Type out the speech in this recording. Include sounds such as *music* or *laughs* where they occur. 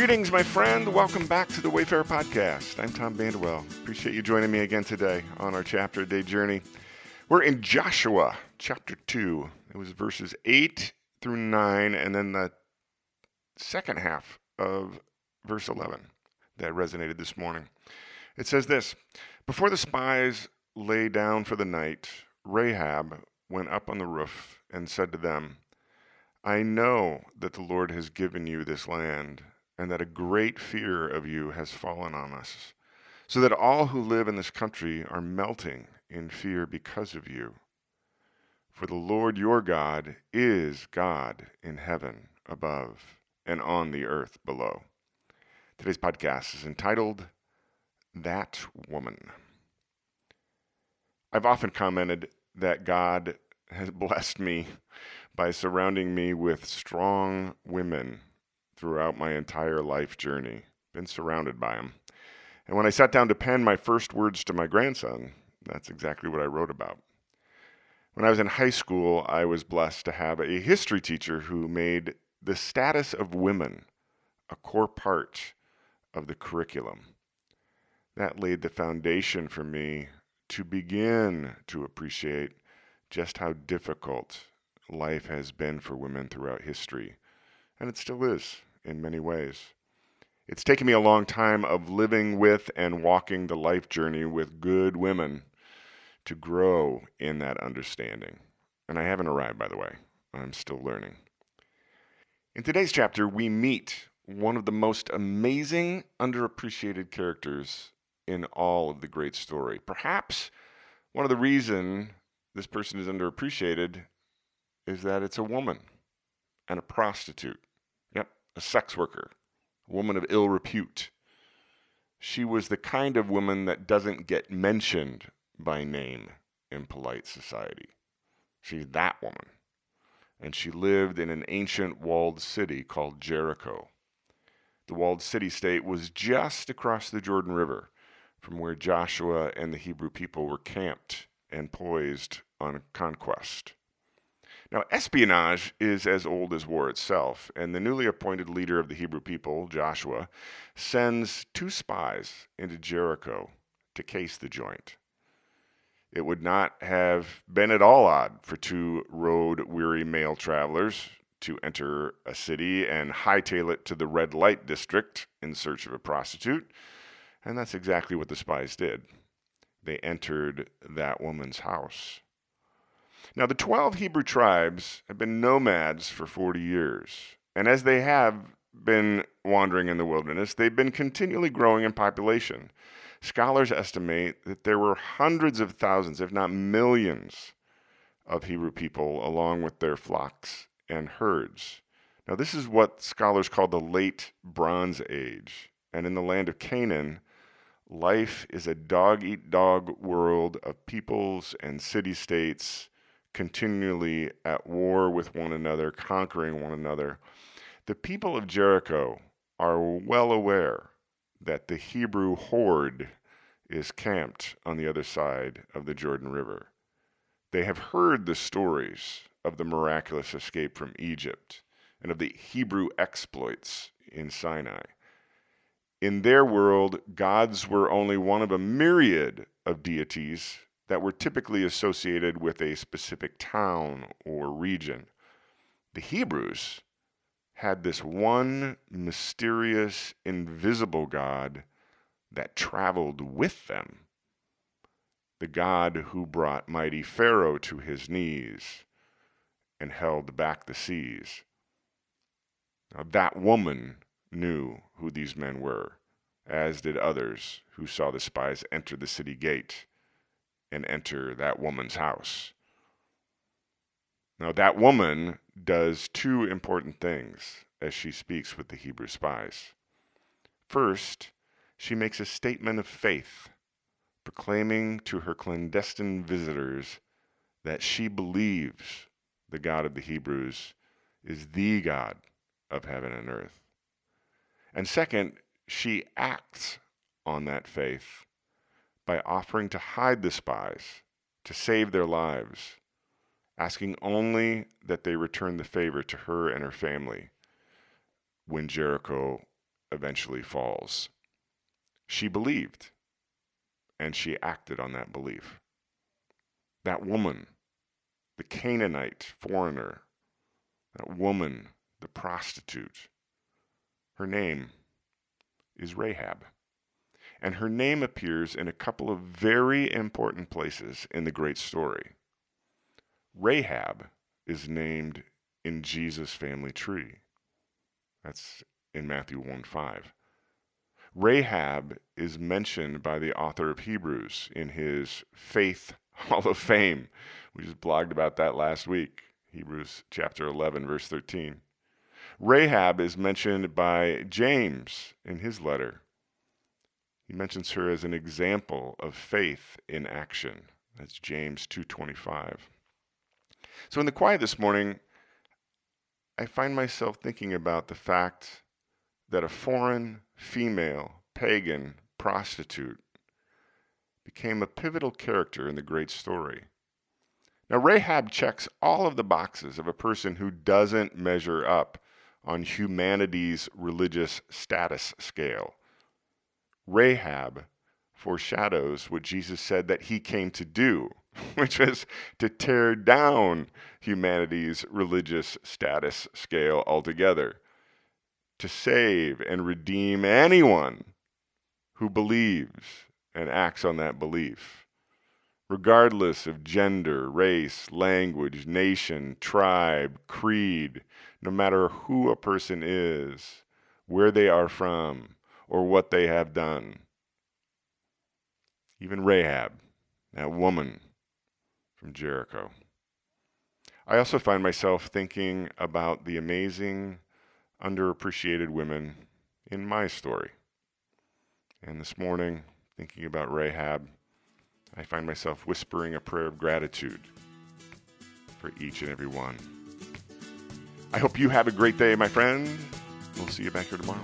Greetings, my friend. Welcome back to the Wayfarer Podcast. I'm Tom Vanderwell. Appreciate you joining me again today on our chapter day journey. We're in Joshua chapter 2. It was verses 8 through 9, and then the second half of verse 11 that resonated this morning. It says this Before the spies lay down for the night, Rahab went up on the roof and said to them, I know that the Lord has given you this land and that a great fear of you has fallen on us, so that all who live in this country are melting in fear because of you. For the Lord your God is God in heaven above and on the earth below. Today's podcast is entitled That Woman. I've often commented that God has *laughs* blessed me by surrounding me with strong women throughout my entire life journey. Been surrounded by them. And when I sat down to pen my first words to my grandson, that's exactly what I wrote about. When I was in high school, I was blessed to have a history teacher who made the status of women a core part of the curriculum. That laid the foundation for me to begin to appreciate just how difficult life has been for women throughout history. And it still is in many ways. It's taken me a long time of living with and walking the life journey with good women to grow in that understanding. And I haven't arrived, by the way. I'm still learning. In today's chapter, we meet one of the most amazing, underappreciated characters in all of the great story. Perhaps one of the reason this person is underappreciated is that it's a woman and a prostitute a sex worker, a woman of ill repute. She was the kind of woman that doesn't get mentioned by name in polite society. She's that woman. And she lived in an ancient walled city called Jericho. The walled city state was just across the Jordan River from where Joshua and the Hebrew people were camped and poised on conquest. Now, espionage is as old as war itself, and the newly appointed leader of the Hebrew people, Joshua, sends two spies into Jericho to case the joint. It would not have been at all odd for two road weary male travelers to enter a city and hightail it to the red light district in search of a prostitute, and that's exactly what the spies did. They entered that woman's house. Now, the 12 Hebrew tribes have been nomads for 40 years. And as they have been wandering in the wilderness, they've been continually growing in population. Scholars estimate that there were hundreds of thousands, if not millions, of Hebrew people along with their flocks and herds. Now, this is what scholars call the late Bronze Age. And in the land of Canaan, life is a dog eat dog world of peoples and city states continually at war with one another, conquering one another. The people of Jericho are well aware that the Hebrew horde is camped on the other side of the Jordan River. They have heard the stories of the miraculous escape from Egypt and of the Hebrew exploits in Sinai. In their world, gods were only one of a myriad of deities that were typically associated with a specific town or region. The Hebrews had this one mysterious, invisible God that traveled with them. The God who brought mighty Pharaoh to his knees and held back the seas. Now, that woman knew who these men were, as did others who saw the spies enter the city gate and enter that woman's house. Now, that woman does two important things as she speaks with the Hebrew spies. First, she makes a statement of faith, proclaiming to her clandestine visitors that she believes the God of the Hebrews is the God of heaven and earth. And second, she acts on that faith by offering to hide the spies, to save their lives, asking only that they return the favor to her and her family when Jericho eventually falls. She believed, and she acted on that belief. That woman, the Canaanite foreigner, that woman, the prostitute, her name is Rahab. And her name appears in a couple of very important places in the great story. Rahab is named in Jesus' family tree. That's in Matthew 1 5. Rahab is mentioned by the author of Hebrews in his Faith Hall of Fame. We just blogged about that last week. Hebrews chapter 11, verse 13. Rahab is mentioned by James in his letter. He mentions her as an example of faith in action. That's James 2:25. So in the quiet this morning, I find myself thinking about the fact that a foreign female pagan prostitute became a pivotal character in the great story. Now, Rahab checks all of the boxes of a person who doesn't measure up on humanity's religious status scale. Rahab foreshadows what Jesus said that he came to do, *laughs* which was to tear down humanity's religious status scale altogether, to save and redeem anyone who believes and acts on that belief regardless of gender, race, language, nation, tribe, creed, no matter who a person is, where they are from, or what they have done. Even Rahab, that woman from Jericho. I also find myself thinking about the amazing, underappreciated women in my story. And this morning, thinking about Rahab, I find myself whispering a prayer of gratitude for each and every one. I hope you have a great day, my friend. We'll see you back here tomorrow.